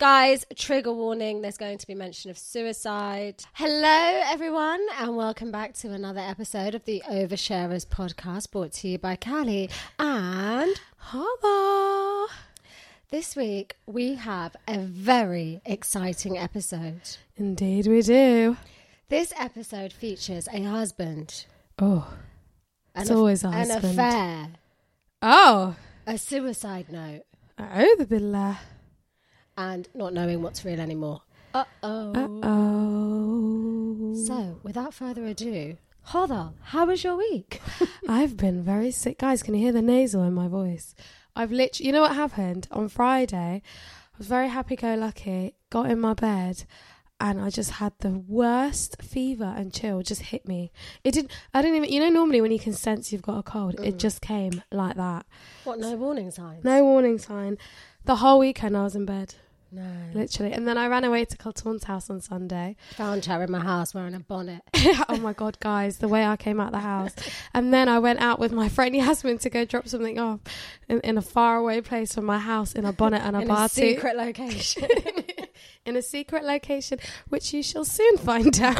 Guys, trigger warning there's going to be mention of suicide. Hello, everyone, and welcome back to another episode of the Oversharers podcast brought to you by Callie and Hava. This week, we have a very exciting episode. Indeed, we do. This episode features a husband, Oh, an, It's always a an husband. affair, oh, a suicide note, oh, the billah. And not knowing what's real anymore. Uh oh. Uh Oh, So, without further ado, Hava, how was your week? I've been very sick, guys. Can you hear the nasal in my voice? I've literally, you know what happened on Friday? I was very happy-go-lucky. Got in my bed. And I just had the worst fever and chill just hit me. It didn't, I didn't even. You know, normally when you can sense you've got a cold, it just came like that. What, no warning sign? No warning sign. The whole weekend I was in bed, No. literally. And then I ran away to Colton's house on Sunday. Found her in my house wearing a bonnet. oh my god, guys, the way I came out the house. And then I went out with my friend Yasmin to go drop something off in, in a faraway place from my house in a bonnet and a in bar a secret location. in a secret location, which you shall soon find out.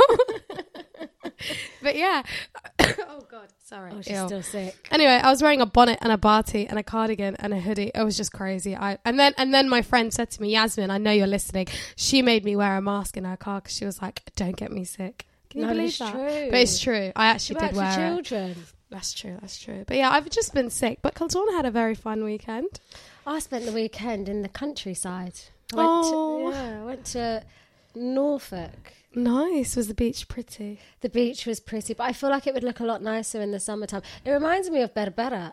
but yeah. oh god, sorry. oh, she's Ew. still sick. Anyway, I was wearing a bonnet and a barty and a cardigan and a hoodie. It was just crazy. I and then and then my friend said to me, Yasmin, I know you're listening. She made me wear a mask in her car because she was like, "Don't get me sick." Can you No, believe it's that? true. But it's true. I actually did wear your it. children? That's true. That's true. But yeah, I've just been sick. But Colton had a very fun weekend. I spent the weekend in the countryside. I went Oh. to, yeah, I went to Norfolk. Nice. Was the beach pretty? The beach was pretty, but I feel like it would look a lot nicer in the summertime. It reminds me of Berbera.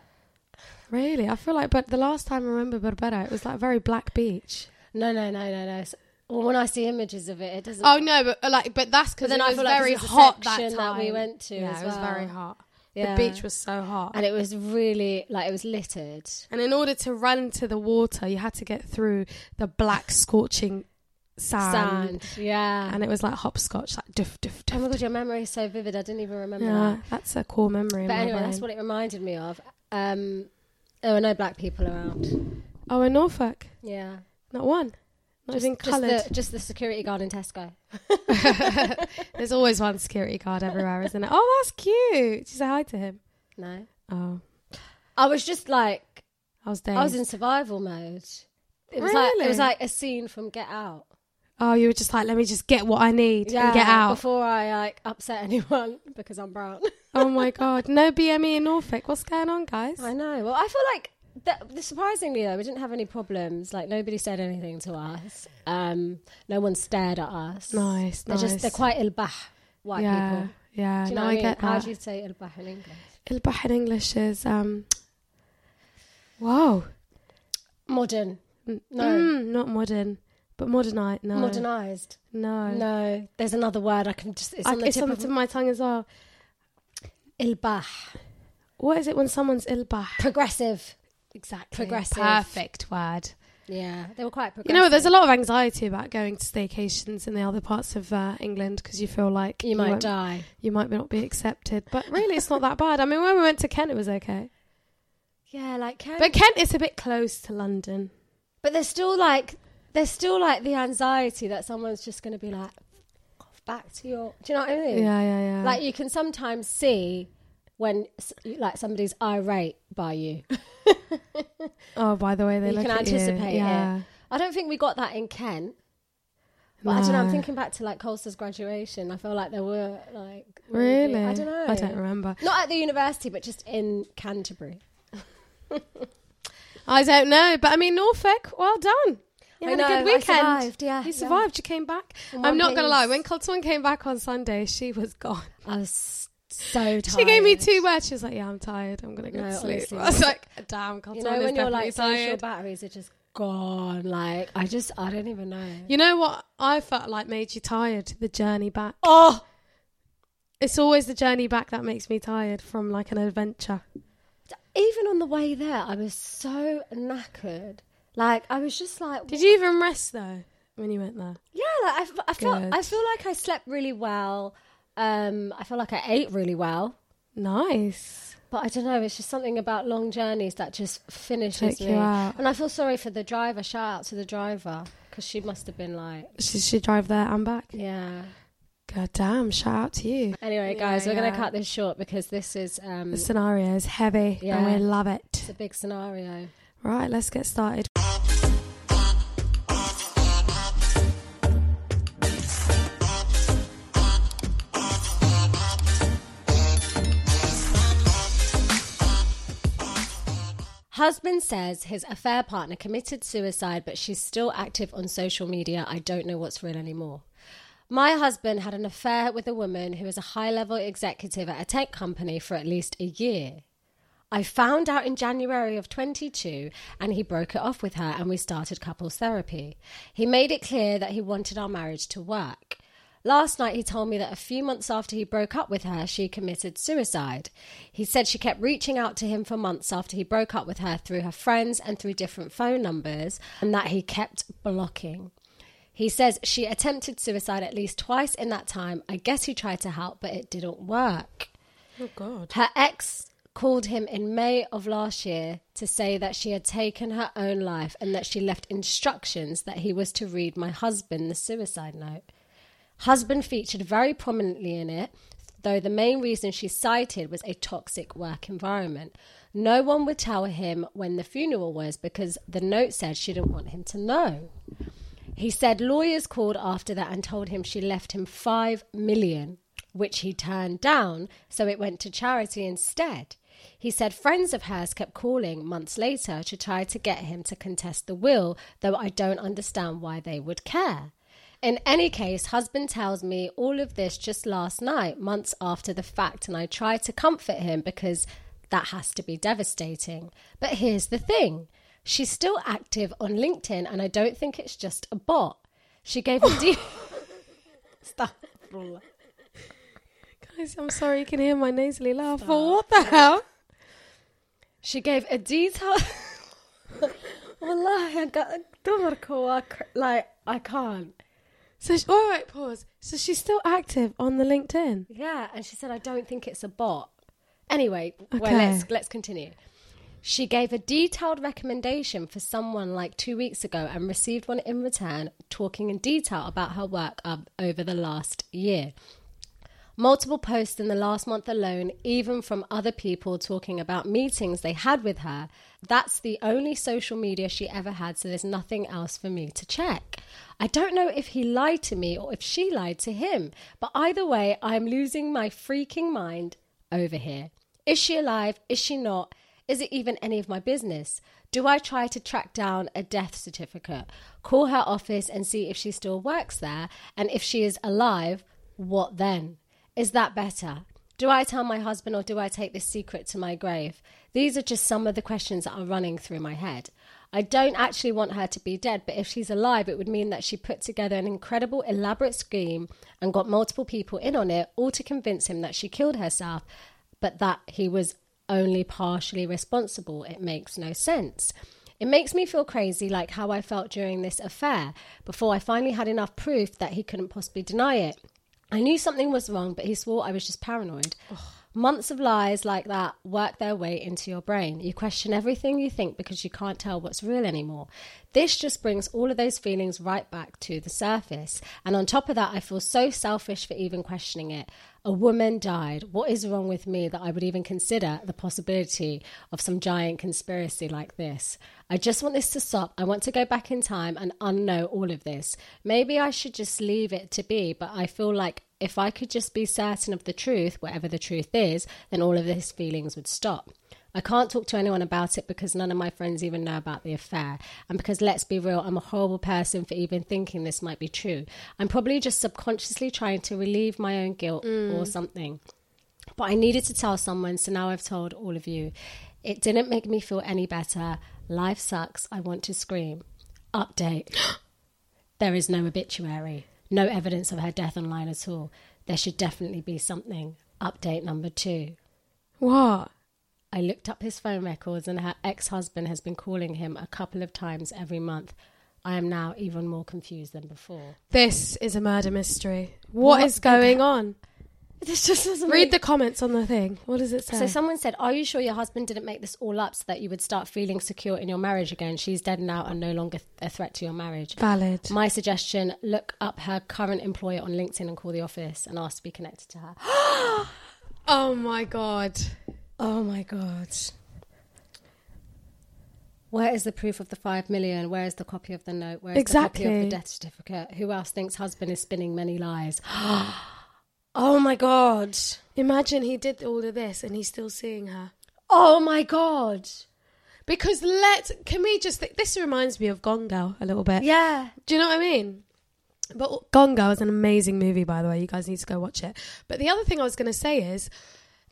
Really? I feel like, but the last time I remember Berbera, it was like a very black beach. No, no, no, no, no. Well, when I see images of it, it doesn't. Oh no, but uh, like, but that's because then it I was feel like very hot that time that we went to Yeah, it was very hot. Yeah. The beach was so hot. and it was really like it was littered. And in order to run to the water, you had to get through the black scorching sand. Sand, yeah. And it was like hopscotch, like duff, duff, duff. oh my god, your memory is so vivid. I didn't even remember yeah, that. that's a core memory. But anyway, brain. that's what it reminded me of. Um, there were no black people around. Oh, in Norfolk, Yeah, not one, not just, even just coloured. the, just the security guard in Tesco. There's always one security guard everywhere, isn't it? Oh, that's cute. Did you say hi to him? No, Oh, I was just like I was there. I was in survival mode. It was like it was like a scene from Get Out. Oh, you were just like, let me just get what I need Yeah, and get out. before I like upset anyone because I'm brown. oh my god, no BME in Norfolk. What's going on, guys? I know. Well, I feel like that, surprisingly though, we didn't have any problems. Like nobody said anything to us. Um, no one stared at us. Nice, They're nice. just they're quite ilbah white yeah, people. yeah. Do you no, know what I I mean? get How do you say ilbah in English? Ilbah in English is um. Whoa. Modern. No. mm, not modern, but modernized. No, Modernized. No, No. There's another word I can just. It's I, on the it's tip on the of tip of my tongue as well. ilbah. What is it when someone's ilbah? Progressive. Exactly. Progressive. Perfect word. Yeah, they were quite progressive. You know, there's a lot of anxiety about going to staycations in the other parts of uh, England because you feel like You might die. you might not be accepted. But really, it's not that bad. I mean, when we went to Kent, it was okay. Yeah, like Kent. But Kent is a bit close to London. But there's still like there's still like the anxiety that someone's just going to be like "Off back to your. Do you know what I mean? yeah, yeah. Yeah. Like you can sometimes see when like somebody's irate by you. oh, by the way, they you look can at anticipate you. Yeah. it. I don't think we got that in Kent. But I don't know. I'm thinking back to like Colster's graduation. I feel like there were like Really? I don't know. I don't remember. Not at the university, but just in Canterbury. I don't know, but I mean Norfolk. Well done. You I had know, a I good weekend. survived, yeah, you yeah. survived. You came back. I'm not gonna lie. piece. When Colton came back on Sunday, she was gone. I was so tired. She gave me two words. She was like, "Yeah, I'm tired. I'm gonna go No, to sleep." honestly, I was like, "Damn, Cotton You know when you're like tired." batteries are just gone. Like I just I don't even know. You know what I felt like made you tired? The journey back. Oh, It's always the journey back that makes me tired from like an adventure. even on the way there, I was so knackered. Like I was just like, Did you even rest though when you went there? Yeah, like, I, f- I felt Good. I feel like I slept really well. Um, I feel like I ate really well. Nice. But I don't know, it's just something about long journeys that just finishes Take me. you out. And I feel sorry for the driver. Shout out to the driver because she must have been like, She should drive there and back. yeah. God damn! Shout out to you. Anyway, Yeah, guys, we're gonna cut this short because this is um, The scenario is heavy, Yeah. and we love it. it's a big scenario. Right, let's get started. Husband says his affair partner committed suicide, but she's still active on social media. I don't know what's real anymore. My husband had an affair with a woman who is a high level executive at a tech company for at least a year. I found out in January of 22 and he broke it off with her and we started couples therapy. He made it clear that he wanted our marriage to work. Last night he told me that a few months after he broke up with her, she committed suicide. He said she kept reaching out to him for months after he broke up with her through her friends and through different phone numbers and that he kept blocking. He says she attempted suicide at least twice in that time. I guess he tried to help, but it didn't work. Oh God. Her ex called him in May of last year to say that she had taken her own life and that she left instructions that he was to read my husband the suicide note. Husband featured very prominently in it, though the main reason she cited was a toxic work environment. No one would tell him when the funeral was because the note said she didn't want him to know. He said lawyers called after that and told him she left him 5 million, which he turned down, so it went to charity instead. He said friends of hers kept calling months later to try to get him to contest the will, though I don't understand why they would care. In any case, husband tells me all of this just last night, months after the fact, and I try to comfort him because that has to be devastating. But here's the thing she's still active on LinkedIn, and I don't think it's just a bot. She gave a deep. Stop. Guys, I'm sorry you can hear my nasally laugh. But what the hell? She gave a detailed. Wallahi, I got dumarku, I cr- like I can't. So, she, all right, pause. So she's still active on the LinkedIn. Yeah, and she said, "I don't think it's a bot." Anyway, well, let's let's continue. She gave a detailed recommendation for someone like two weeks ago and received one in return, talking in detail about her work up over the last year. Multiple posts in the last month alone, even from other people talking about meetings they had with her. That's the only social media she ever had, so there's nothing else for me to check. I don't know if he lied to me or if she lied to him, but either way, I'm losing my freaking mind over here. Is she alive? Is she not? Is it even any of my business? Do I try to track down a death certificate, call her office and see if she still works there? And if she is alive, what then? Is that better? Do I tell my husband or do I take this secret to my grave? These are just some of the questions that are running through my head. I don't actually want her to be dead, but if she's alive, it would mean that she put together an incredible, elaborate scheme and got multiple people in on it, all to convince him that she killed herself, but that he was only partially responsible. It makes no sense. It makes me feel crazy, like how I felt during this affair, before I finally had enough proof that he couldn't possibly deny it. I knew something was wrong, but he swore I was just paranoid. Months of lies like that work their way into your brain. You question everything you think because you can't tell what's real anymore. This just brings all of those feelings right back to the surface. And on top of that, I feel so selfish for even questioning it. A woman died. What is wrong with me that I would even consider the possibility of some giant conspiracy like this? I just want this to stop. I want to go back in time and unknow all of this. Maybe I should just leave it to be, but I feel like if I could just be certain of the truth, whatever the truth is, then all of these feelings would stop. I can't talk to anyone about it because none of my friends even know about the affair. And because, let's be real, I'm a horrible person for even thinking this might be true. I'm probably just subconsciously trying to relieve my own guilt mm. or something. But I needed to tell someone, so now I've told all of you. It didn't make me feel any better. Life sucks. I want to scream. Update. there is no obituary, no evidence of her death online at all. There should definitely be something. Update number two. What? I looked up his phone records and her ex husband has been calling him a couple of times every month. I am now even more confused than before. This is a murder mystery. What what is going on? This just doesn't Read the comments on the thing. What does it say? So someone said, "Are you sure your husband didn't make this all up so that you would start feeling secure in your marriage again? She's dead now and no longer a threat to your marriage." Valid. My suggestion: look up her current employer on LinkedIn and call the office and ask to be connected to her. Oh my god. Oh my god! Where is the proof of the five million? Where is the copy of the note? Where is the copy of the death certificate? Who else thinks husband is spinning many lies? oh my god! Imagine he did all of this and he's still seeing her. Oh my god! Because let can we just think this reminds me of Gone Girl a little bit. Yeah. Do you know what I mean? But Gone Girl is an amazing movie, by the way. You guys need to go watch it. But the other thing I was going to say is,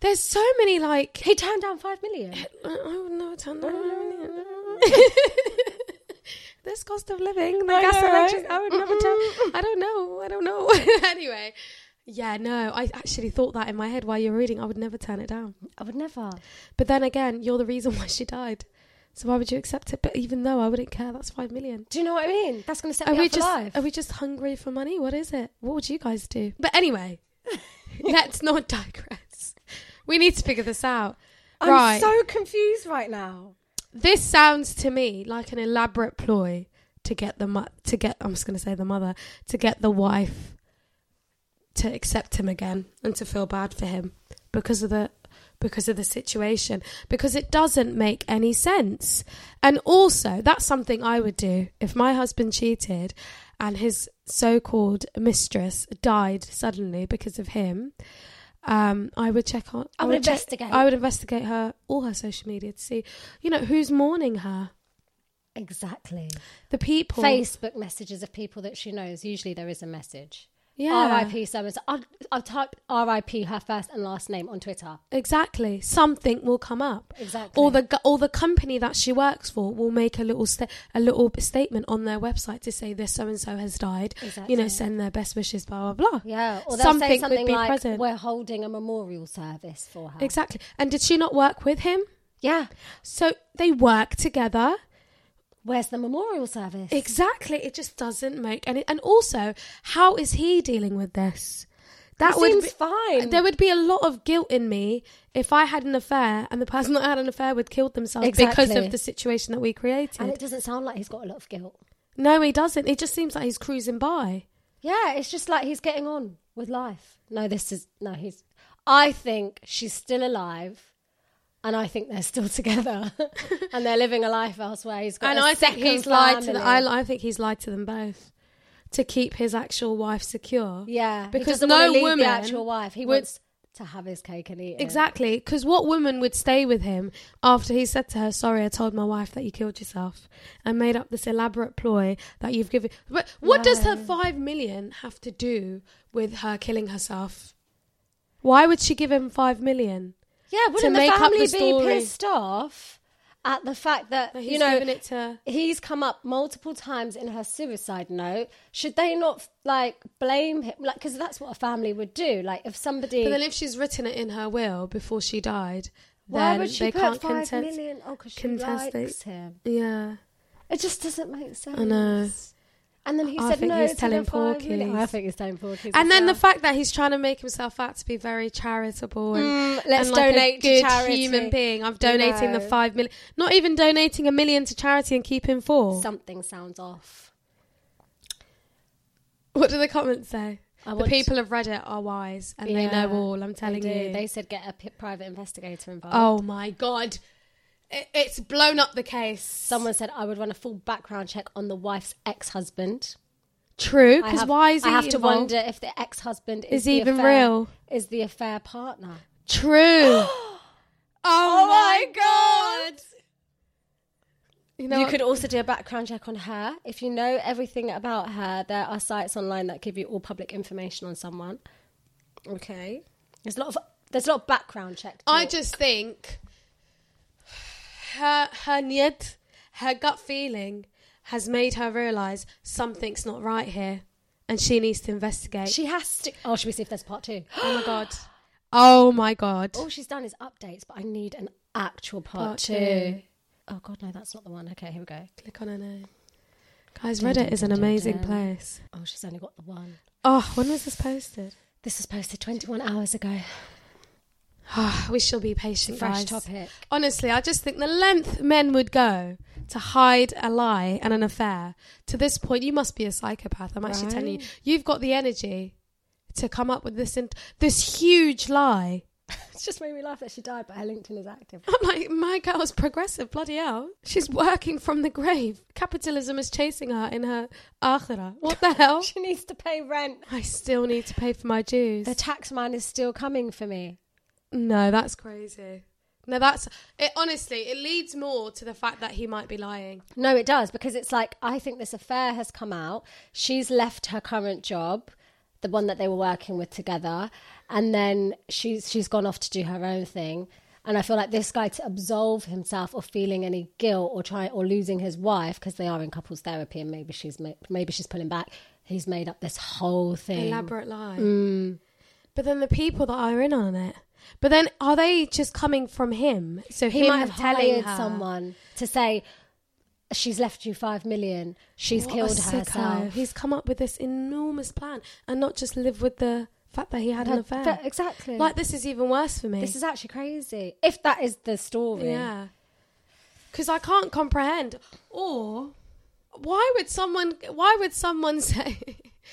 there's so many like He turned down five million. I would never turn down. five million. this cost of living, the I gas know, right? I would never turn. I don't know. I don't know. anyway, yeah, no. I actually thought that in my head while you were reading. I would never turn it down. I would never. But then again, you're the reason why she died. So why would you accept it? But even though I wouldn't care, that's five million. Do you know what I mean? That's going to set Are me we up for life. are we just hungry for money? What is it? What would you guys do? But anyway, let's not digress. We need to figure this out. I'm right. so confused right now. this sounds to me like an elaborate ploy to get the mo- to get I'm just going to say the mother to get the wife to accept him again and to feel bad for him because of the because of the situation because it doesn't make any sense and also that's something I would do if my husband cheated and his so-called mistress died suddenly because of him um, I would check on. I would check- investigate. I would investigate her, all her social media to see, you know, who's mourning her. Exactly. The people. Facebook messages of people that she knows. Usually there is a message. Yeah. R.I.P. So I'll, I'll type R.I.P. her first and last name on Twitter. Exactly. Something will come up. Exactly. Or the or the company that she works for will make a little sta- a little statement on their website to say this so and so has died. You know, send their best wishes. Blah blah blah. Yeah. Or they'll something say something would be like, present. "We're holding a memorial service for her." Exactly. And did she not work with him? Yeah. So they work together. Where's the memorial service? Exactly. It just doesn't make any. And also, how is he dealing with this? That He would seems be, fine. There would be a lot of guilt in me if I had an affair and the person that I had an affair with killed themselves because of the situation that we created. and it doesn't sound like he's got a lot of guilt. no, he doesn't. It just seems like he's cruising by. Yeah, it's just like he's getting on with life. No, this is no. He's. I think she's still alive, and I think they're still together, and they're living a life elsewhere. He's got and a I think he's lied to. family. The, I, I think he's lied to them both to keep his actual wife secure. yeah, because no want to leave woman the actual wife. He would- wants to have his cake and eat it. Exactly, because what woman would stay with him after he said to her, "Sorry, I told my wife that you killed yourself," and made up this elaborate ploy that you've given. But what does her five million have to do with her killing herself? Why would she give him five million? Yeah, wouldn't the family the be pissed off at the fact that, That he's you know given it to- he's come up multiple times in her suicide note? Should they not like blame him? Like, because that's what a family would do. Like, if somebody, But then, if she's written it in her will before she died, why then would she they put can't five contest. million? Oh, because she likes it. him. Yeah, It just doesn't make sense. I know. And then he I said think no he's the telling million. porkies. I think he's telling porkies. and then the fact that he's trying to make himself out to be very charitable and, Mm, let's and like donate a to good charity. human being. I'm donating the five million, not even donating a million to charity and keeping four. something sounds off. What do the comments say? I the people of Reddit are wise and they know all. I'm telling they you. They said get a p- private investigator involved. oh my god, it, it's blown up the case. Someone said I would run a full background check on the wife's ex-husband. True, I because have- why is he I have to involved? wonder if the ex-husband is, Is the even affair- real? Is the affair partner? True. Oh, oh, my God. You know, you what? could also do a background check on her. If you know everything about her, there are sites online that give you all public information on someone. Okay. There's a lot of There's a lot of background check. I talk. just think her her niyat, her gut feeling has made her realise something's not right here, and she needs to investigate. she has to. Oh, should we see if there's part two? oh my god! Oh my god! All she's done is updates, but I need an actual part, Part two. two. Oh god, no, that's not the one. Okay, here we go. Click on her name. Guys, Reddit dun, is an dun, amazing dun. place. Oh, she's only got the one. Oh, when was this posted? This was posted 21 hours ago. we shall be patient, Fresh guys. topic. Honestly, I just think the length men would go to hide a lie and an affair. To this point, you must be a psychopath. I'm actually telling you, you've got the energy to come up with this in- this huge lie. It's just made me laugh that she died, but her LinkedIn is active. I'm like, my girl's progressive. Bloody hell, she's working from the grave. Capitalism is chasing her in her akhira. What the hell? she needs to pay rent. I still need to pay for my dues. The tax man is still coming for me. No, that's crazy. No, that's it. Honestly, it leads more to the fact that he might be lying. No, it does because it's like I think this affair has come out. She's left her current job, the one that they were working with together, and then she's she's gone off to do her own thing. And I feel like this guy to absolve himself of feeling any guilt or try or losing his wife because they are in couples therapy and maybe she's maybe she's pulling back. He's made up this whole thing. Elaborate lie. Mm. But then the people that are in on it. But then are they just coming from him? So He might have telling hired her, someone to say she's left you five million. She's What a killed sicko. herself. He's come up with this enormous plan and not just live with the fact that he had an affair. but- exactly. Like this is even worse for me. This is actually crazy. If that is the story. Yeah. Because I can't comprehend. Or why would someone? Why would someone say?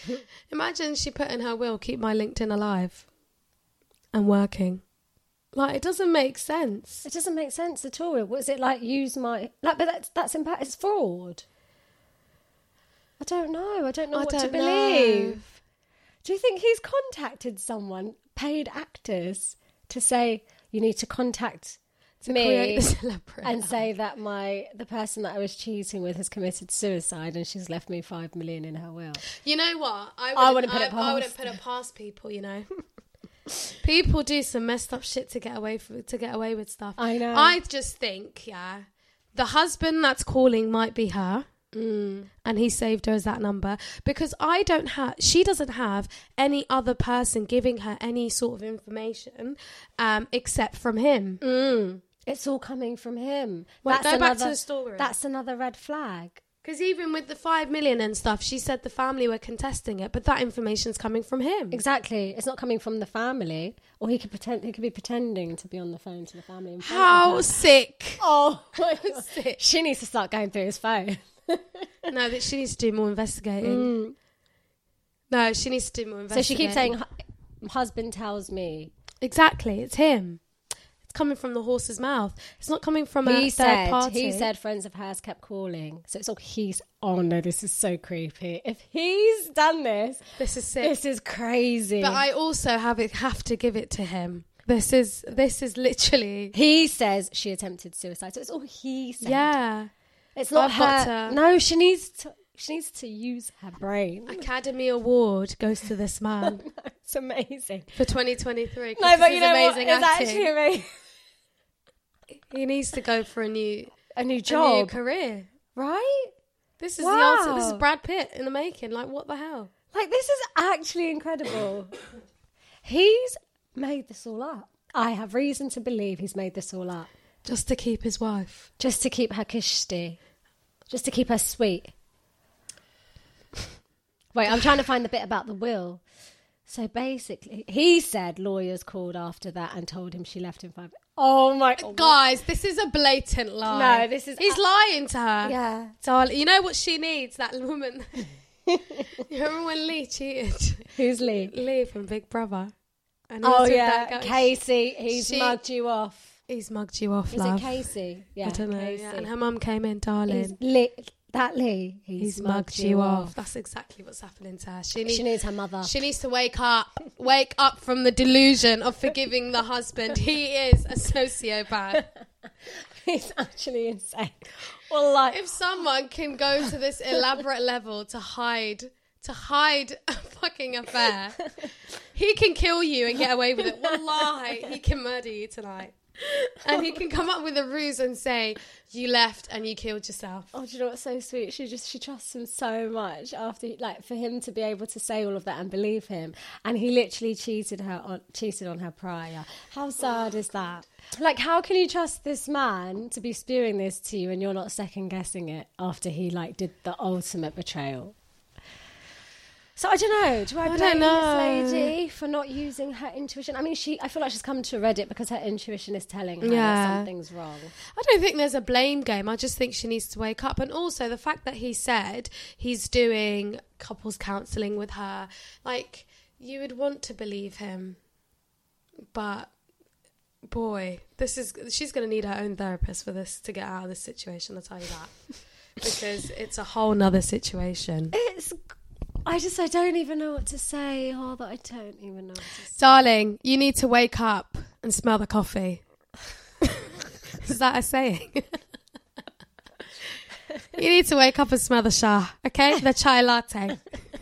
Imagine she put in her will, "Keep my LinkedIn alive and working." Like it doesn't make sense. It doesn't make sense at all. Was it like use my like? But that's that's impact. It's fraud. I don't know. I don't know I what to don't believe. know. Do you think he's contacted someone, paid actors, to say you need to contact To me create the celebrity and say that my the person that I was cheating with has committed suicide and she's left me five million in her will? You know what? I I wouldn't, wouldn't put it I, I wouldn't put it past people. You know, people do some messed up shit to get away for, to get away with stuff. I know. I just think, yeah, the husband that's calling might be her. Mm. And he saved her as that number because I don't have, she doesn't have any other person giving her any sort of information um, except from him. Mm. It's all coming from him. Wait, that's go back to another, the story. That's another red flag. Because even with the five million and stuff, she said the family were contesting it, but that information's coming from him. Exactly. It's not coming from the family, or he could pretend. He could be pretending to be on the phone to the family. of How sick! Oh, my God. Sick. she needs to start going through his phone. No, that she needs to do more investigating. Mm. No, she needs to do more So investigating. she keeps saying, "Hu- "Husband tells me." exactly, it's him. It's coming from the horse's mouth. It's not coming from a He third said. party. He said friends of hers kept calling. So it's all he's. Oh no, this is so creepy. If he's done this, "This is sick." this is crazy. but I also have it have to give it to him. This is this is literally he says she attempted suicide. So it's all he said. yeah. It's not I've got her. to- No, she needs to. She needs to use her brain. Academy Award goes to this man It's amazing. for 2023. No, but is you know what? It's acting. actually amazing. He needs to go for a new A new a new job, career. right? This is the answer. This is Brad Pitt in the making. Like what the hell? Like this is actually incredible. he's made this all up. I have reason to believe he's made this all up Just to keep his wife. just to keep her kishti, just to keep her sweet. Wait, I'm trying to find the bit about the will. So basically, he said lawyers called after that and told him she left him five. Oh my god! Guys, this is a blatant lie. No, this is He's lying to her. Yeah. Darling, you know what she needs? That woman. you remember when Lee cheated? Who's Lee? Lee from Big Brother. And he Oh was with yeah. Casey. He's She- mugged you off. He's mugged you off, Is love. it Casey? Yeah, I don't know. Casey. Yeah. And her mum came in, He's darling. That Lee. He's, He's mugged you off. That's exactly what's happening to her. She needs, She needs her mother. She needs to wake up, wake up from the delusion of forgiving the husband. He is a sociopath. He's actually insane. Well, like If someone can go to this elaborate level to hide, to hide a fucking affair, he can kill you and get away with it. Well, Wallahi, he can murder you tonight. And he can come up with a ruse and say, you left and you killed yourself. Oh, do you know what's so sweet? She just she trusts him so much after like for him to be able to say all of that and believe him, and he literally cheated her on cheated on her prior. How sad is that? Like, how can you trust this man to be spewing this to you and you're not second guessing it after he like did the ultimate betrayal? So I don't know. Do I, I blame this lady for not using her intuition? I mean, she. I feel like she's come to Reddit because her intuition is telling her that something's wrong. I don't think there's a blame game. I just think she needs to wake up. And also the fact that he said he's doing couples counselling with her, like, you would want to believe him. But boy, this is she's gonna need her own therapist for this to get out of this situation, I'll tell you that. because it's a whole nother situation. It's. I just. I don't even know what to say. Oh, that I don't even know what to say. Darling, you need to wake up and smell the coffee. Is that a saying? you need to wake up and smell the chai, okay? The chai latte.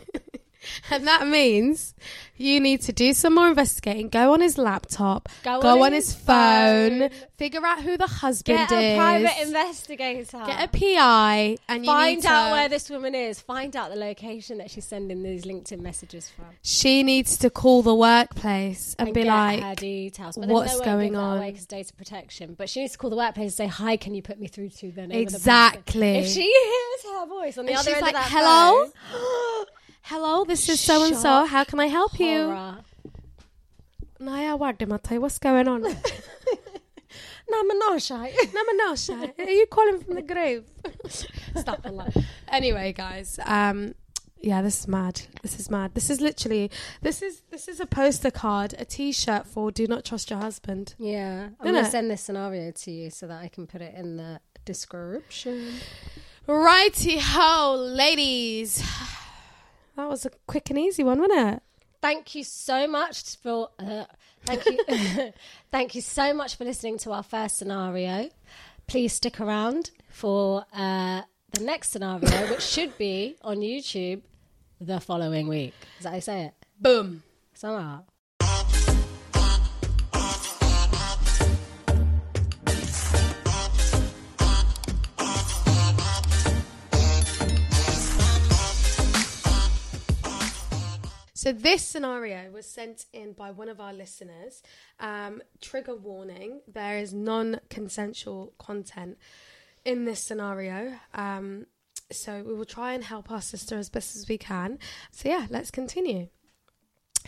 and that means you need to do some more investigating. Go on his laptop, Go go, on on, his his phone, phone. figure out who the husband is. Get a private investigator. Get a PI and you Find need to, out where this woman is. Find out the location that she's sending these LinkedIn messages from. she needs to call the workplace and, be get like, her details. But what's no going on? Because data protection. But she needs to call the workplace and say, "Hi, can you put me through to the name Exactly. The? If she hears her voice on the And other she's end like, of that "Hello? phone, hello, this is so and so. Shock, How can I help you? horror. Naya Wagdamate, what's going on? No, Menashe. Namanasha, are you calling from the grave? Stop Allah. Anyway, guys, um, yeah, this is mad. This is mad. This is literally this is this is a poster card, a T-shirt for "Do not trust your husband." Yeah, I'm Isn't gonna it? send this scenario to you so that I can put it in the description. Righty ho, ladies. That was a quick and easy one, wasn't it? Thank you so much for. Uh, thank you, thank you so much for listening to our first scenario. Please stick around for uh, the next scenario, which should be on YouTube the following week. Is that how you say it? Boom. Somehow. So this scenario was sent in by one of our listeners. Um, trigger warning: there is non-consensual content in this scenario. Um, so we will try and help our sister as best as we can. So yeah, let's continue.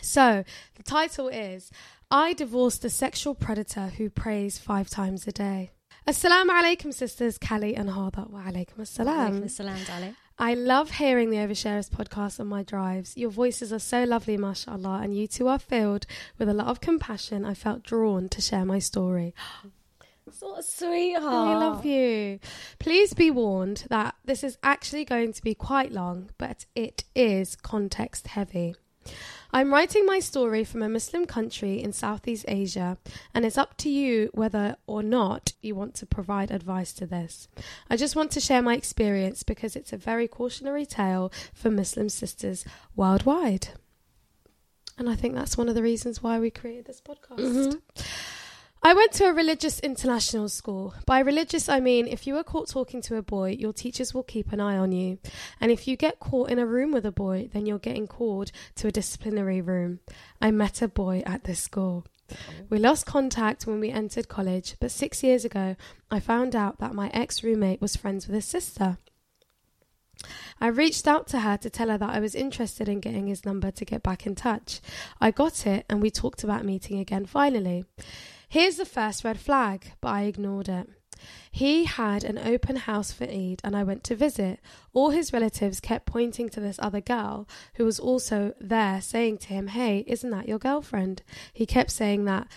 So the title is I divorced a sexual predator who prays five times a day. Assalamu alaikum sisters Kali and Hada wa alaikum assalam. Alaikum assalam, darling. I love hearing the Oversharers podcast on my drives. Your voices are so lovely, mashallah, and you two are filled with a lot of compassion. I felt drawn to share my story. A sweetheart. I love you. Please be warned that this is actually going to be quite long, but it is context heavy. I'm writing my story from a Muslim country in Southeast Asia, and it's up to you whether or not you want to provide advice to this. I just want to share my experience because it's a very cautionary tale for Muslim sisters worldwide. And I think that's one of the reasons why we created this podcast. Mm-hmm. I went to a religious international school. By religious, I mean if you are caught talking to a boy, your teachers will keep an eye on you. And if you get caught in a room with a boy, then you're getting called to a disciplinary room. I met a boy at this school. We lost contact when we entered college, but six years ago, I found out that my ex roommate was friends with his sister. I reached out to her to tell her that I was interested in getting his number to get back in touch. I got it and we talked about meeting again finally. Here's the first red flag, but I ignored it. He had an open house for Eid and I went to visit. All his relatives kept pointing to this other girl who was also there saying to him, Hey, isn't that your girlfriend? He kept saying that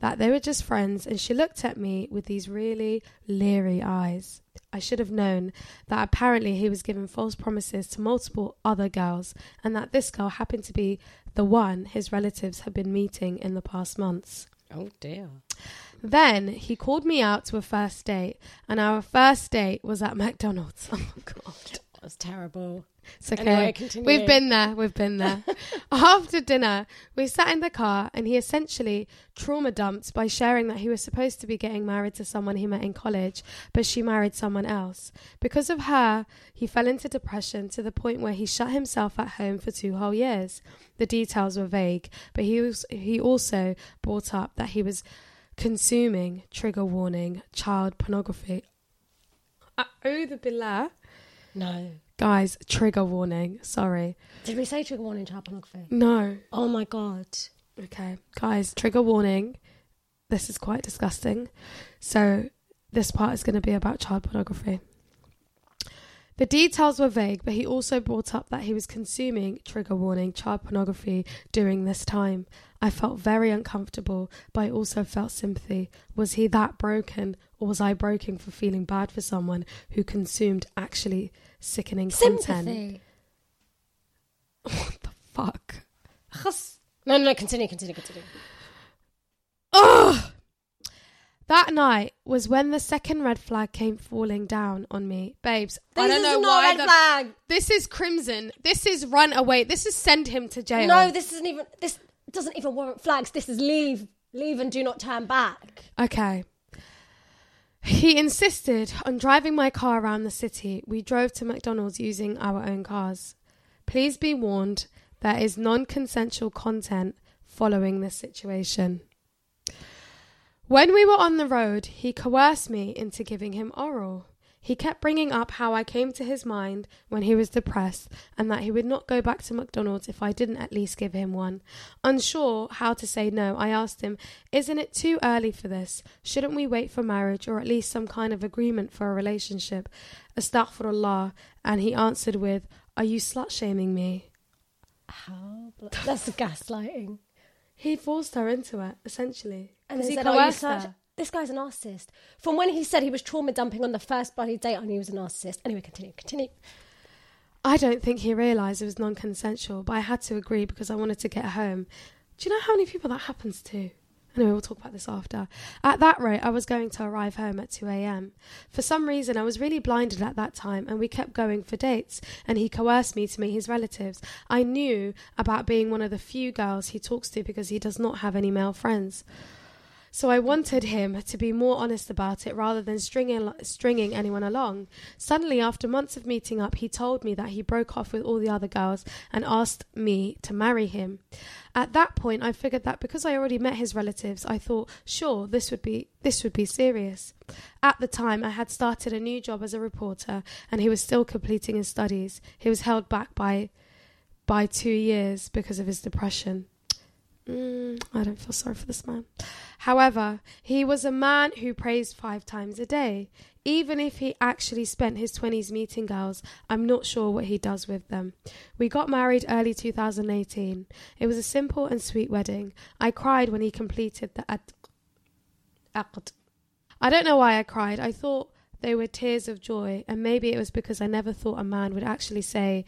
that they were just friends and she looked at me with these really leery eyes. I should have known that apparently he was giving false promises to multiple other girls and that this girl happened to be the one his relatives had been meeting in the past months. Oh dear. Then he called me out to a first date, and our first date was at McDonald's. Oh my god. That was terrible. It's okay. Anyway. We've been there. We've been there. After dinner, we sat in the car and he essentially trauma dumped by sharing that he was supposed to be getting married to someone he met in college, but she married someone else. Because of her, he fell into depression to the point where he shut himself at home for two whole years. The details were vague, but he was he also brought up that he was consuming trigger warning child pornography. Uh, oh, the billah. No. Guys, trigger warning. Sorry. Did we say trigger warning child pornography? No. Oh my god. Okay. Guys, trigger warning. This is quite disgusting. So, this part is going to be about child pornography. The details were vague, but he also brought up that he was consuming trigger warning child pornography during this time. I felt very uncomfortable, but I also felt sympathy. Was he that broken, or was I broken for feeling bad for someone who consumed actually sickening content? What the fuck? No, no, no, continue, continue, continue. Ugh! That night was when the second red flag came falling down on me. Babes, I This don't is know not why red the- flag. This is crimson. This is run away. This is send him to jail. No, this isn't even. This doesn't even warrant flags. This is leave, leave, and do not turn back. Okay. He insisted on driving my car around the city. We drove to McDonald's using our own cars. Please be warned, there is non consensual content following this situation. When we were on the road, he coerced me into giving him oral. He kept bringing up how I came to his mind when he was depressed and that he would not go back to McDonald's if I didn't at least give him one. Unsure how to say no, I asked him, Isn't it too early for this? Shouldn't we wait for marriage or at least some kind of agreement for a relationship? Astaghfirullah. And he answered with, Are you slut shaming me? How? That's gaslighting. He forced her into it, essentially. And he said, "Are you coerced her. This guy's a narcissist. From when he said he was trauma dumping on the first bloody date, I knew he was a narcissist. Anyway, continue, continue. I don't think he realised it was non consensual, but I had to agree because I wanted to get home. Do you know how many people that happens to? Anyway, we'll talk about this after. At that rate, I was going to arrive home at 2 a.m. For some reason, I was really blinded at that time, and we kept going for dates, and he coerced me to meet his relatives. I knew about being one of the few girls he talks to because he does not have any male friends. So I wanted him to be more honest about it rather than stringing stringing anyone along. Suddenly, after months of meeting up, he told me that he broke off with all the other girls and asked me to marry him. At that point, I figured that because I already met his relatives, I thought, sure, this would be this would be serious. At the time, I had started a new job as a reporter, and he was still completing his studies. He was held back by by two years because of his depression. Mm, I don't feel sorry for this man. However, he was a man who prays five times a day. Even if he actually spent his 20s meeting girls, I'm not sure what he does with them. We got married early 2018. It was a simple and sweet wedding. I cried when he completed the ad- aqd. I don't know why I cried. I thought they were tears of joy, and maybe it was because I never thought a man would actually say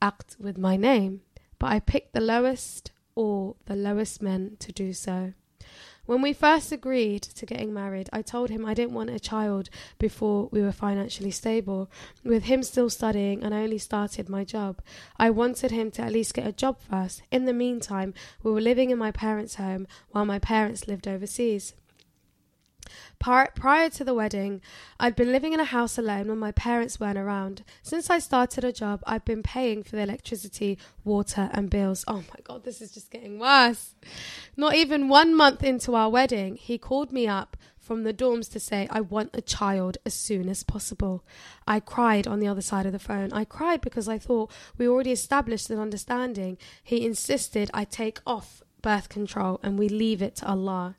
aqd with my name. But I picked the lowest or the lowest men to do so. When we first agreed to getting married, I told him I didn't want a child before we were financially stable. With him still studying and I only started my job, I wanted him to at least get a job first. In the meantime, we were living in my parents' home while my parents lived overseas. Pri- Prior to the wedding, I'd been living in a house alone when my parents weren't around. Since I started a job, I've been paying for the electricity, water, and bills. Oh my god, this is just getting worse. Not even one month into our wedding, he called me up from the dorms to say, I want a child as soon as possible. I cried on the other side of the phone. I cried because I thought we already established an understanding. He insisted I take off birth control and we leave it to Allah.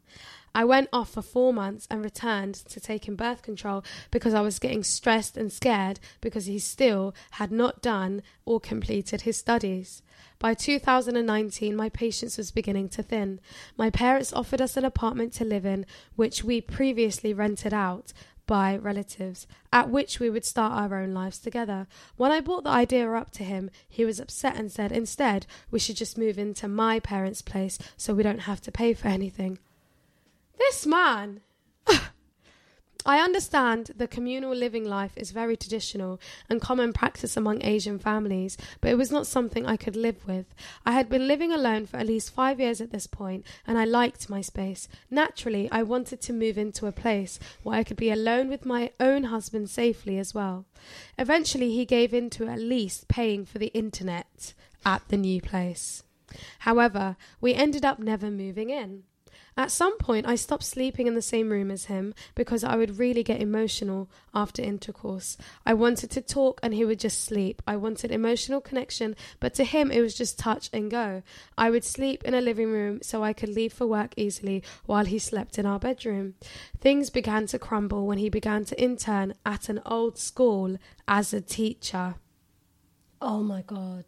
I went off for four months and returned to taking birth control because I was getting stressed and scared because he still had not done or completed his studies. By 2019, my patience was beginning to thin. My parents offered us an apartment to live in, which we previously rented out by relatives, at which we would start our own lives together. When I brought the idea up to him, he was upset and said, instead, we should just move into my parents' place so we don't have to pay for anything. This man. I understand the communal living life is very traditional and common practice among Asian families, but it was not something I could live with. I had been living alone for at least five years at this point, and I liked my space. Naturally, I wanted to move into a place where I could be alone with my own husband safely as well. Eventually, he gave in to at least paying for the internet at the new place. However, we ended up never moving in. At some point, I stopped sleeping in the same room as him because I would really get emotional after intercourse. I wanted to talk and he would just sleep. I wanted emotional connection, but to him, it was just touch and go. I would sleep in a living room so I could leave for work easily while he slept in our bedroom. Things began to crumble when he began to intern at an old school as a teacher. Oh my God.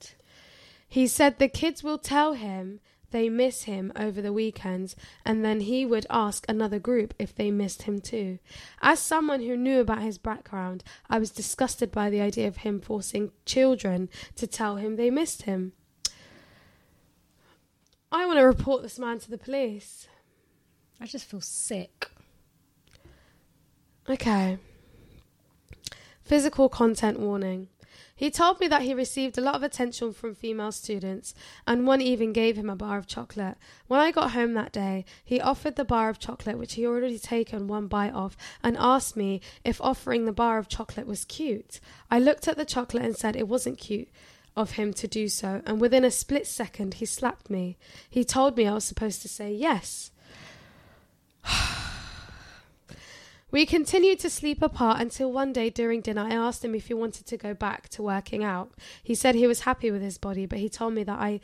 He said the kids will tell him they miss him over the weekends, and then he would ask another group if they missed him too. As someone who knew about his background, I was disgusted by the idea of him forcing children to tell him they missed him. I want to report this man to the police. I just feel sick. Okay. Physical content warning. He told me that he received a lot of attention from female students, and one even gave him a bar of chocolate. When I got home that day, he offered the bar of chocolate, which he already taken one bite of, and asked me if offering the bar of chocolate was cute. I looked at the chocolate and said it wasn't cute of him to do so, and within a split second he slapped me. He told me I was supposed to say yes. We continued to sleep apart until one day during dinner I asked him if he wanted to go back to working out. He said he was happy with his body, but he told me that I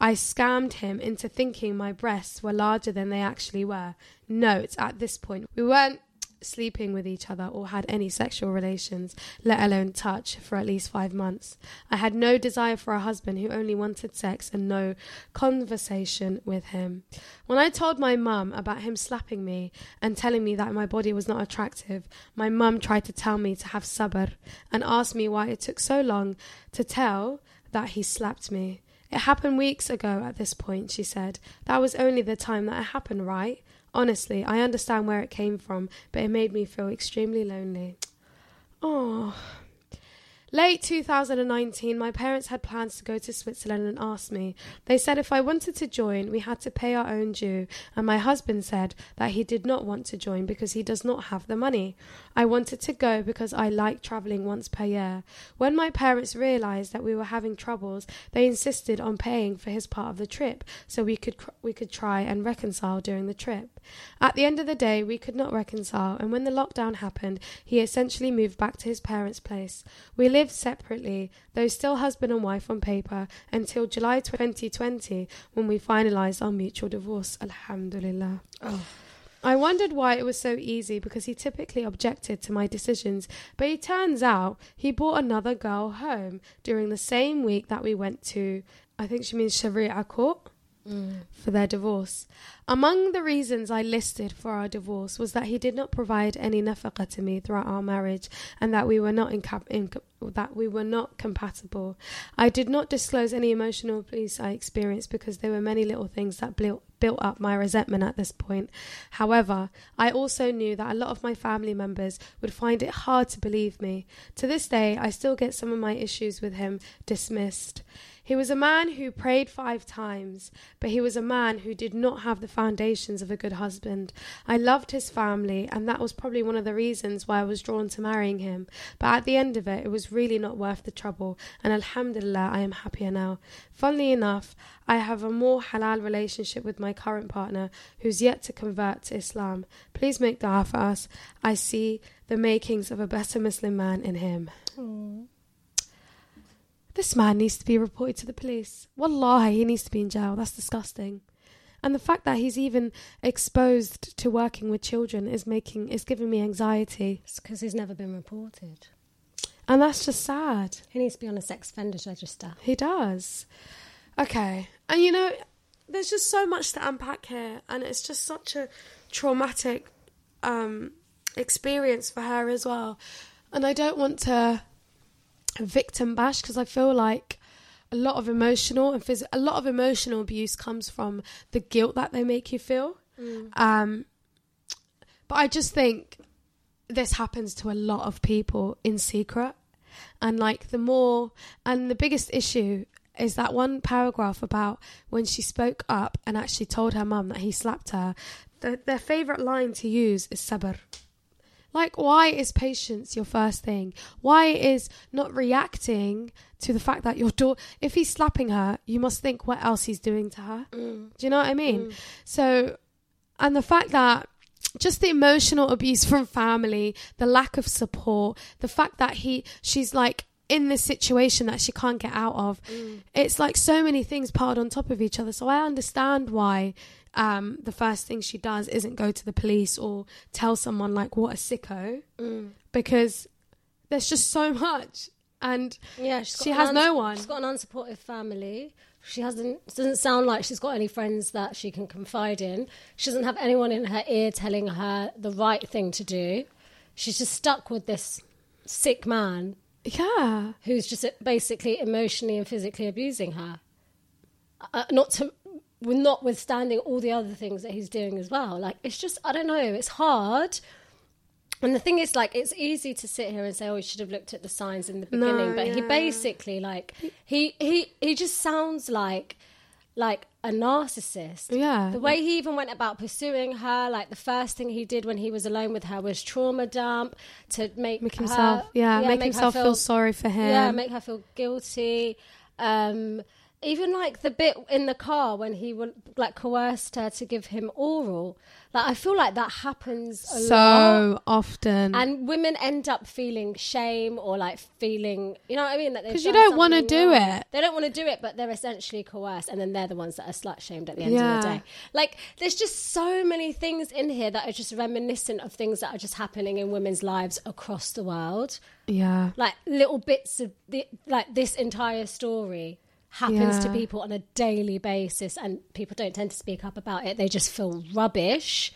I scammed him into thinking my breasts were larger than they actually were. Note, at this point, we weren't sleeping with each other or had any sexual relations, let alone touch, for at least five months. I had no desire for a husband who only wanted sex and no conversation with him. When I told my mum about him slapping me and telling me that my body was not attractive, my mum tried to tell me to have sabr and asked me why it took so long to tell that he slapped me. It happened weeks ago at this point, she said. That was only the time that it happened, right? Honestly, I understand where it came from, but it made me feel extremely lonely. Oh. Late 2019, my parents had plans to go to Switzerland and asked me. They said if I wanted to join, we had to pay our own due, and my husband said that he did not want to join because he does not have the money. I wanted to go because I like travelling once per year. When my parents realised that we were having troubles, they insisted on paying for his part of the trip so we could we could try and reconcile during the trip. At the end of the day, we could not reconcile, and when the lockdown happened, he essentially moved back to his parents' place. We lived separately, though still husband and wife on paper, until July 2020 when we finalised our mutual divorce. Alhamdulillah. Oh. I wondered why it was so easy because he typically objected to my decisions, but it turns out he brought another girl home during the same week that we went to, I think she means Sharia court Mm. for their divorce. Among the reasons I listed for our divorce was that he did not provide any nafaqah to me throughout our marriage and that we were not inc- that we were not compatible. I did not disclose any emotional abuse I experienced because there were many little things that built up my resentment at this point. However, I also knew that a lot of my family members would find it hard to believe me. To this day, I still get some of my issues with him dismissed. He was a man who prayed five times, but he was a man who did not have the foundations of a good husband. I loved his family, and that was probably one of the reasons why I was drawn to marrying him. But at the end of it, it was really not worth the trouble, and Alhamdulillah, I am happier now. Funnily enough, I have a more halal relationship with my current partner who's yet to convert to Islam. Please make dua for us. I see the makings of a better Muslim man in him. This man needs to be reported to the police. Wallahi, he needs to be in jail. That's disgusting. And the fact that he's even exposed to working with children is making is giving me anxiety. It's because he's never been reported. And that's just sad. He needs to be on a sex offenders register. He does. Okay. And you know, there's just so much to unpack here and it's just such a traumatic um experience for her as well. And I don't want to victim bash because I feel like a lot of emotional and phys- a lot of emotional abuse comes from the guilt that they make you feel. Um, but I just think this happens to a lot of people in secret. And like the more, and the biggest issue is that one paragraph about when she spoke up and actually told her mum that he slapped her. The, their favorite line to use is sabr. Like, why is patience your first thing? Why is not reacting to the fact that your daughter, if he's slapping her, you must think what else he's doing to her. Mm. Do you know what I mean? Mm. So, and the fact that just the emotional abuse from family, the lack of support, the fact that he, she's like in this situation that she can't get out of. It's like so many things piled on top of each other. So I understand why um, the first thing she does isn't go to the police or tell someone like what a sicko because there's just so much and Yeah, She has no one. She's got an unsupportive family. She hasn't. Doesn't sound like she's got any friends that she can confide in. She doesn't have anyone in her ear telling her the right thing to do. She's just stuck with this sick man yeah who's just basically emotionally and physically abusing her. Uh, not to, notwithstanding all the other things that he's doing as well. Like it's just, I don't know. It's hard. And the thing is, like, it's easy to sit here and say, "Oh, you should have looked at the signs in the No, beginning," but he basically, like, he he he just sounds like like a narcissist. Yeah. The way he even went about pursuing her, like the first thing he did when he was alone with her was trauma dump to make, make her- himself yeah, make, her himself feel, sorry for him yeah, make her feel guilty. Um, even like the bit in the car when he would like coerced her to give him oral. Like I feel like that happens a lot. so often And women end up feeling shame or like feeling, you know what I mean? That they've 'Cause you don't wanna do wrong. it. They don't want to do it, but they're essentially coerced, and then they're the ones that are slut shamed at the end of the day. Like, there's just so many things in here that are just reminiscent of things that are just happening in women's lives across the world yeah like little bits of the, like this entire story happens to people on a daily basis and people don't tend to speak up about it they just feel rubbish.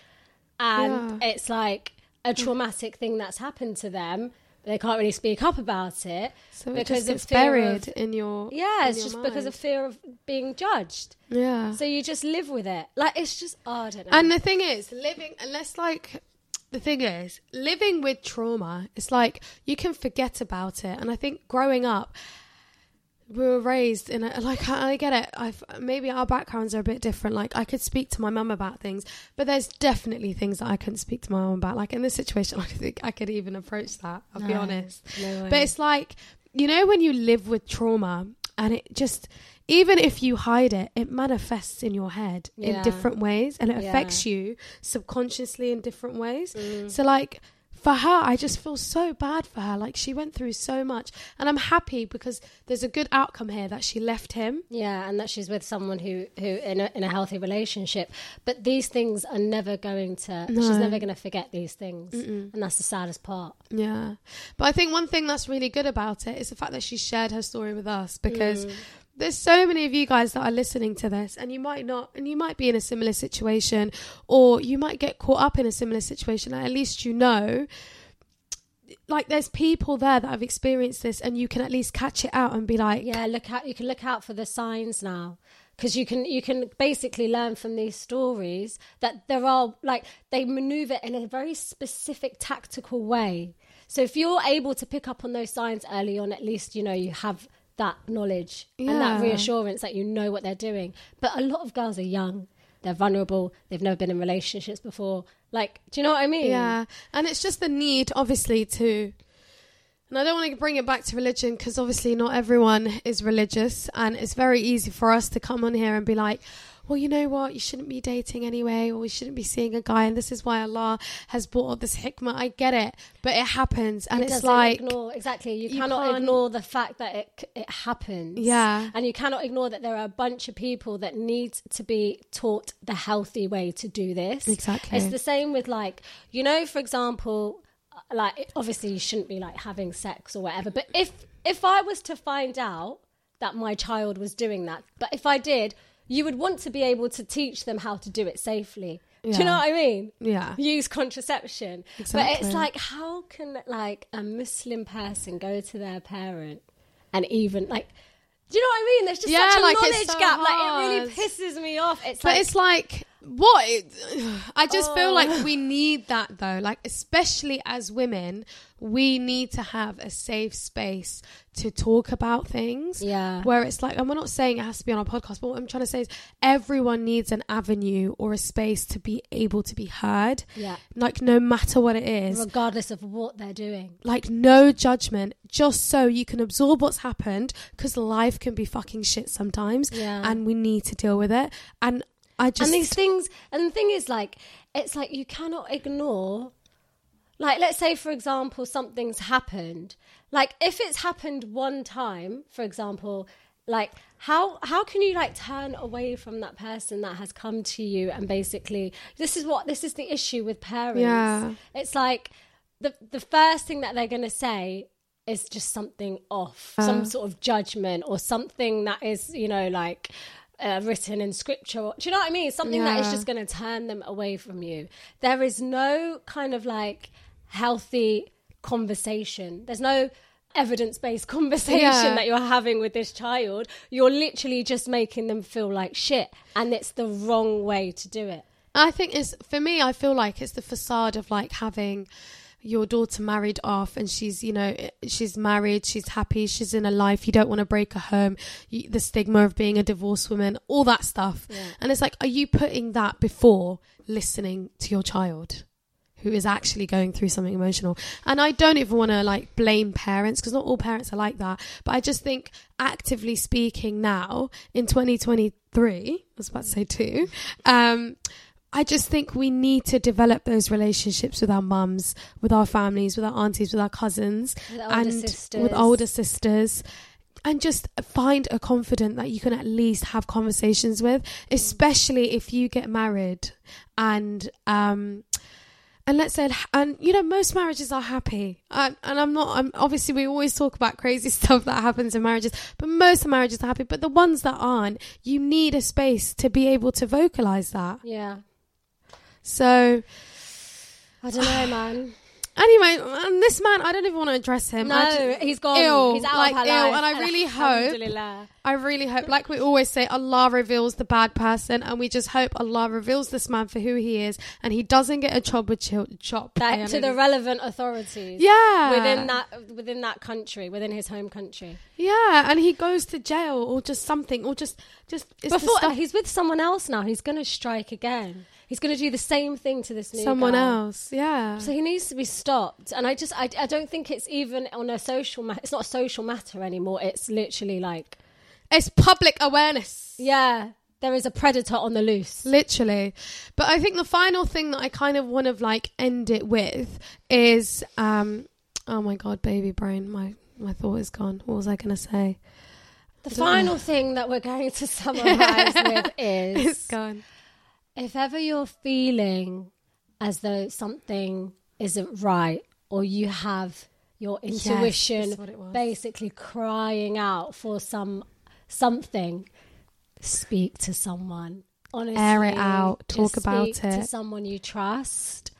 And it's like a traumatic thing that's happened to them but they can't really speak up about it so because it's buried of, in your yeah in it's your just because of fear of being judged. Yeah. So you just live with it. Like it's just oh, I don't know. And the thing is, living unless like the thing is, living with trauma, it's like you can forget about it. And I think growing up, we were raised in a like I, I get it. I've maybe our backgrounds are a bit different. Like I could speak to my mum about things, but there's definitely things that I couldn't speak to my mum about. Like in this situation, I don't think I could even approach that. I'll be honest. no but it's like you know when you live with trauma and it just even if you hide it, it manifests in your head in different ways and it Yeah. affects you subconsciously in different ways. Mm. So like for her, I just feel so bad for her. Like she went through so much, and I'm happy because there's a good outcome here that she left him. Yeah, and that she's with someone who who in a, in a healthy relationship. But these things are never going to. She's never going to forget these things, and that's the saddest part. Yeah, but I think one thing that's really good about it is the fact that she shared her story with us because. Mm. There's so many of you guys that are listening to this, and you might not, and you might be in a similar situation, or you might get caught up in a similar situation. At least you know, like, there's people there that have experienced this, and you can at least catch it out and be like, Yeah, look out. You can look out for the signs now. Because you can, you can basically learn from these stories that there are like they maneuver in a very specific tactical way. So if you're able to pick up on those signs early on, at least you know you have that knowledge and that reassurance that you know what they're doing. But a lot of girls are young, they're vulnerable, they've never been in relationships before. Like, do you know what I mean? Yeah, and it's just the need, obviously, to. And I don't want to bring it back to religion because obviously not everyone is religious, and it's very easy for us to come on here and be like, "Well, you know what? You shouldn't be dating anyway, or you shouldn't be seeing a guy, and this is why Allah has brought up this hikmah." I get it, but it happens, and It it's like, ignore exactly. You, you cannot ignore the fact that it it happens. Yeah. and you cannot ignore that there are a bunch of people that need to be taught the healthy way to do this. Exactly. It's the same with like you know, for example, uh, like obviously you shouldn't be like having sex or whatever. But if if I was to find out that my child was doing that, but if I did, you would want to be able to teach them how to do it safely. Do you know what I mean? Yeah. Use contraception. But it's like, how can like a Muslim person go to their parent and even like, do you know what I mean? There's just Yeah, such a like, knowledge so gap. Like it really pisses me off. It's but like, it's like what I just feel like oh. we need that though. Like especially as women, we need to have a safe space to talk about things. Yeah. Where it's like, and we're not saying it has to be on our podcast, but what I'm trying to say is everyone needs an avenue or a space to be able to be heard. Yeah. Like no matter what it is. regardless of what they're doing. like no judgment just so you can absorb what's happened because life can be fucking shit sometimes Yeah. and we need to deal with it and i just and these things and the thing is like it's like you cannot ignore like let's say for example something's happened. Like if it's happened one time for example like how how can you like turn away from that person that has come to you and basically this is what this is the issue with parents. Yeah. it's like the the first thing that they're going to say is just something off some uh. sort of judgment or something that is you know like uh, written in scripture. Do you know what i mean? Something that is just going to turn them away from you. There is no kind of like healthy conversation. There's no evidence-based conversation Yeah. that you're having with this child. You're literally just making them feel like shit and it's the wrong way to do it. I think it's for me i feel like it's the facade of like having your daughter married off and she's you know she's married she's happy she's in a life you don't want to break her home you, the stigma of being a divorced woman all that stuff. And it's like are you putting that before listening to your child who is actually going through something emotional? And i don't even want to like blame parents because not all parents are like that but i just think actively speaking now in 2023 i was about to say two um I just think we need to develop those relationships with our mums, with our families, with our aunties, with our cousins, With and sisters. with older sisters, and just find a confidant that you can at least have conversations with, especially if you get married and um and let's say and you know most marriages are happy. And, and i'm not i'm obviously we always talk about crazy stuff that happens in marriages but most marriages are happy. But the ones that aren't you need a space to be able to vocalize that. Yeah so i don't know man anyway and this man i don't even want to address him I No, ju- he's gone. Ill, he's out like of her ill, life. and I really hope. I really hope, like we always say, Allah reveals the bad person, and we just hope Allah reveals this man for who he is, and he doesn't get a job with chop. That, to the relevant authorities. yeah, Within that, within that country, within his home country. yeah, and he goes to jail or just something, or just just Before he's with someone else now. He's going to strike again. He's going to do the same thing to this new someone girl. else. Yeah, So he needs to be stopped. And I just, I, I don't think it's even on a social. Ma- it's not a social matter anymore. It's literally like, it's public awareness. yeah, there is a predator on the loose. literally but i think the final thing that i kind of want to like end it with is um oh my god baby brain my my thought is gone what was i gonna say The final thing that we're going to summarize with is it's gone if ever you're feeling as though something isn't right or you have your intuition that's what it was. basically crying out for some something speak to someone. Honestly Air it out, talk about speak to it. someone you trust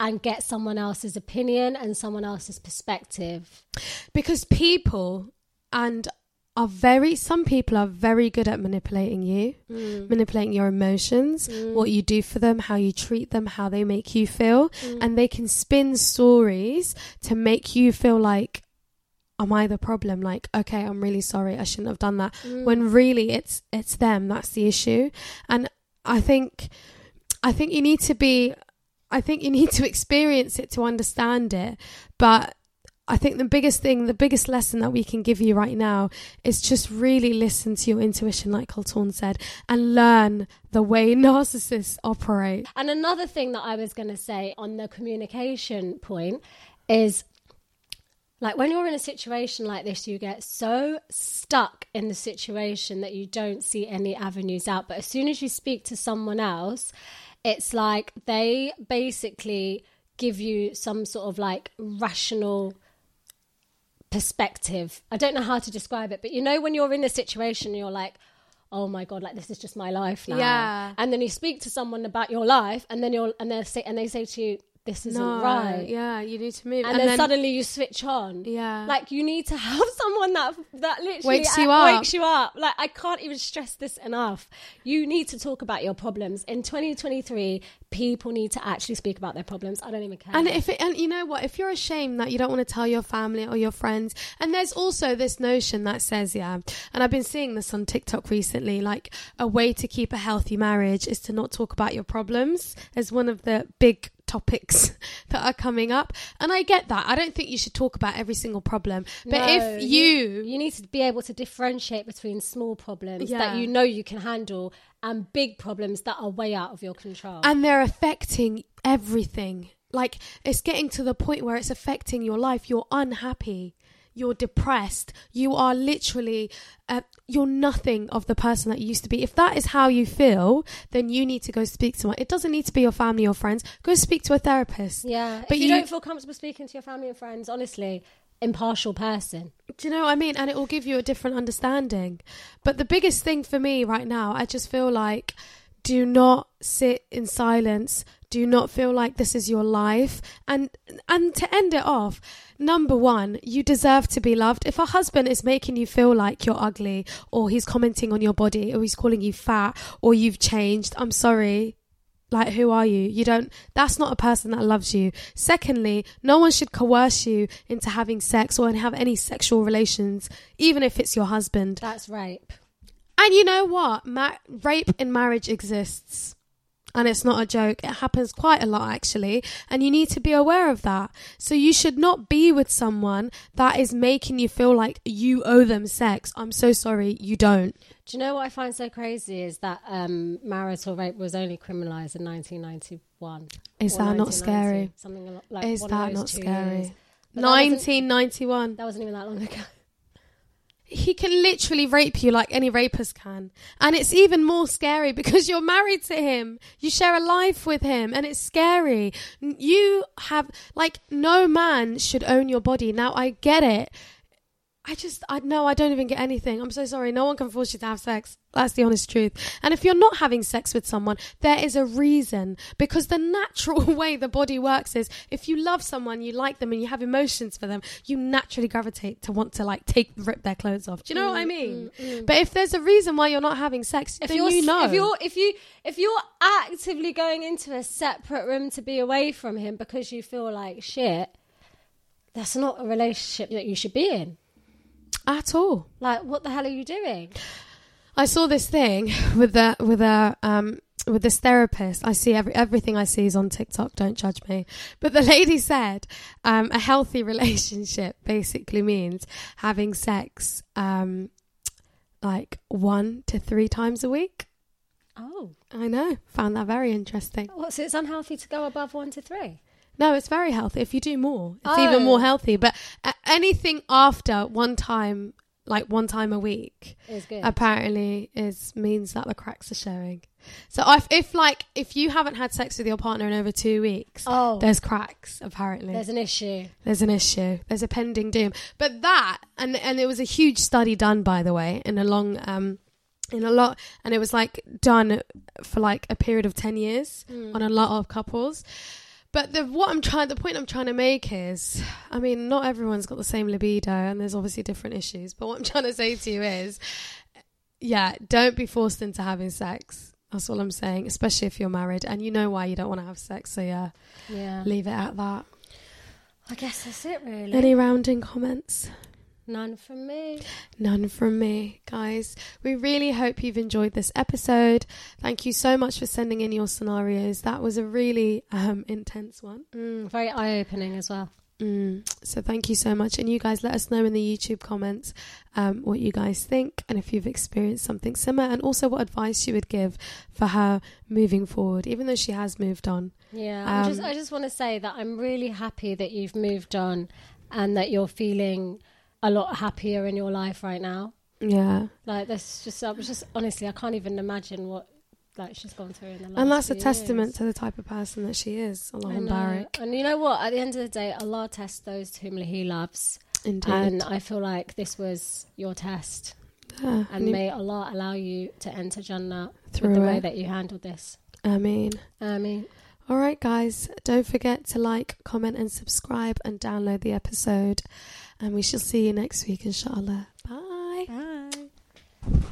and get someone else's opinion and someone else's perspective. Because people and are very some people are very good at manipulating you mm. manipulating your emotions mm. what you do for them how you treat them how they make you feel. Mm. And they can spin stories to make you feel like am i the problem? Like okay i'm really sorry i shouldn't have done that. Mm. When really it's it's them that's the issue. And i think i think you need to be i think you need to experience it to understand it. But I think the biggest thing, the biggest lesson that we can give you right now is just really listen to your intuition, like Colton said, and learn the way narcissists operate. And another thing that I was going to say on the communication point is like when you're in a situation like this, you get so stuck in the situation that you don't see any avenues out. But as soon as you speak to someone else, it's like they basically give you some sort of like rational perspective. I don't know how to describe it, but you know, when you're in a situation, you're like, oh my god, like this is just my life now. Yeah. And then you speak to someone about your life, and then you're and they say and they say to you, this isn't no, right. Yeah, you need to move. And, then, suddenly you switch on. Yeah. Like you need to have someone that that literally Wakes you up. Wakes you up. Like I can't even stress this enough. You need to talk about your problems. In 2023, people need to actually speak about their problems. I don't even care. And if it, and you know what, if you're ashamed that you don't want to tell your family or your friends, and there's also this notion that says, yeah, and I've been seeing this on TikTok recently, like a way to keep a healthy marriage is to not talk about your problems as one of the big topics that are coming up. And I get that. I don't think you should talk about every single problem. But No, if you, you need to be able to differentiate between small problems Yeah. that you know you can handle and big problems that are way out of your control. and they're affecting everything. Like it's getting to the point where it's affecting your life. You're unhappy. You're depressed. You are literally, uh, you're nothing of the person that you used to be. If that is how you feel, then you need to go speak to someone. It doesn't need to be your family or friends. Go speak to a therapist. yeah, but if you, you- don't feel comfortable speaking to your family and friends, honestly, impartial person. Do you know what I mean? And it will give you a different understanding. But the biggest thing for me right now, I just feel like do not sit in silence. Do not feel like this is your life. And and to end it off, number one, you deserve to be loved. If a husband is making you feel like you're ugly, or he's commenting on your body, or he's calling you fat, or you've changed, I'm sorry. Like, who are you? You don't, that's not a person that loves you. Secondly, no one should coerce you into having sex or have any sexual relations, even if it's your husband. That's rape. And you know what? Ma- rape in marriage exists. And it's not a joke. It happens quite a lot, actually. And you need to be aware of that. So you should not be with someone that is making you feel like you owe them sex. I'm so sorry, you don't. Do you know what I find so crazy is that um, marital rape was only criminalised in 1991. Is that not scary? Something like is that not scary? years. But that wasn't- 1991. That wasn't even that long ago. He can literally rape you like any rapist can. And it's even more scary because you're married to him. You share a life with him and it's scary. You have, like, no man should own your body. Now, I get it. I just, I know I don't even get anything. I'm so sorry. No one can force you to have sex. That's the honest truth. And if you're not having sex with someone, there is a reason. Because the natural way the body works is if you love someone, you like them, and you have emotions for them, you naturally gravitate to want to like take rip their clothes off. Do you know what I mm, mean? Mm, mm. But if there's a reason why you're not having sex, If then you're, you know. if you're if you if you're actively going into a separate room to be away from him because you feel like shit, that's not a relationship that you should be in. At all. Like, what the hell are you doing? I saw this thing with the with a um with this therapist. I see every everything I see is on TikTok. Don't judge me. But the lady said um, a healthy relationship basically means having sex um like one to three times a week. Oh, I know. Found that very interesting. what? So it's unhealthy to go above one to three. No, it's very healthy. If you do more, it's Oh. even more healthy. But anything after one time, like one time a week, Is good. apparently is means that the cracks are showing. So if, if like if you haven't had sex with your partner in over two weeks, oh, there's cracks. Apparently, there's an issue. there's an issue. There's a pending doom. But that and and it was a huge study done by the way in a long um in a lot and it was like done for like a period of 10 years on a lot of couples. But the what I'm trying the point I'm trying to make is I mean not everyone's got the same libido and there's obviously different issues. But what I'm trying to say to you is yeah, don't be forced into having sex. That's all I'm saying, especially if you're married and you know why you don't want to have sex. So yeah, Yeah. leave it at that. I guess that's it, really. Any rounding comments? None from me. None from me, guys. We really hope you've enjoyed this episode. Thank you so much for sending in your scenarios. That was a really um, intense one. Mm, very eye opening as well. Mm. So thank you so much. And you guys let us know in the YouTube comments um, what you guys think and if you've experienced something similar and also what advice you would give for her moving forward, even though she has moved on. Yeah, I'm just, Um, I just want to say that I'm really happy that you've moved on and that you're feeling a lot happier in your life right now. Yeah. Like that's just, I was just honestly, I can't even imagine what like she's gone through in the last. And that's a testament years. to the type of person that she is, Allah know. Barak. And you know what? At the end of the day, Allah tests those whom He loves, Indeed. and I feel like this was your test. Yeah, And you- may Allah allow you to enter Jannah Through the way that you handled this. I mean, All right, guys, don't forget to like, comment, and subscribe and download the episode. And we shall see you next week, inshallah. Bye. Bye.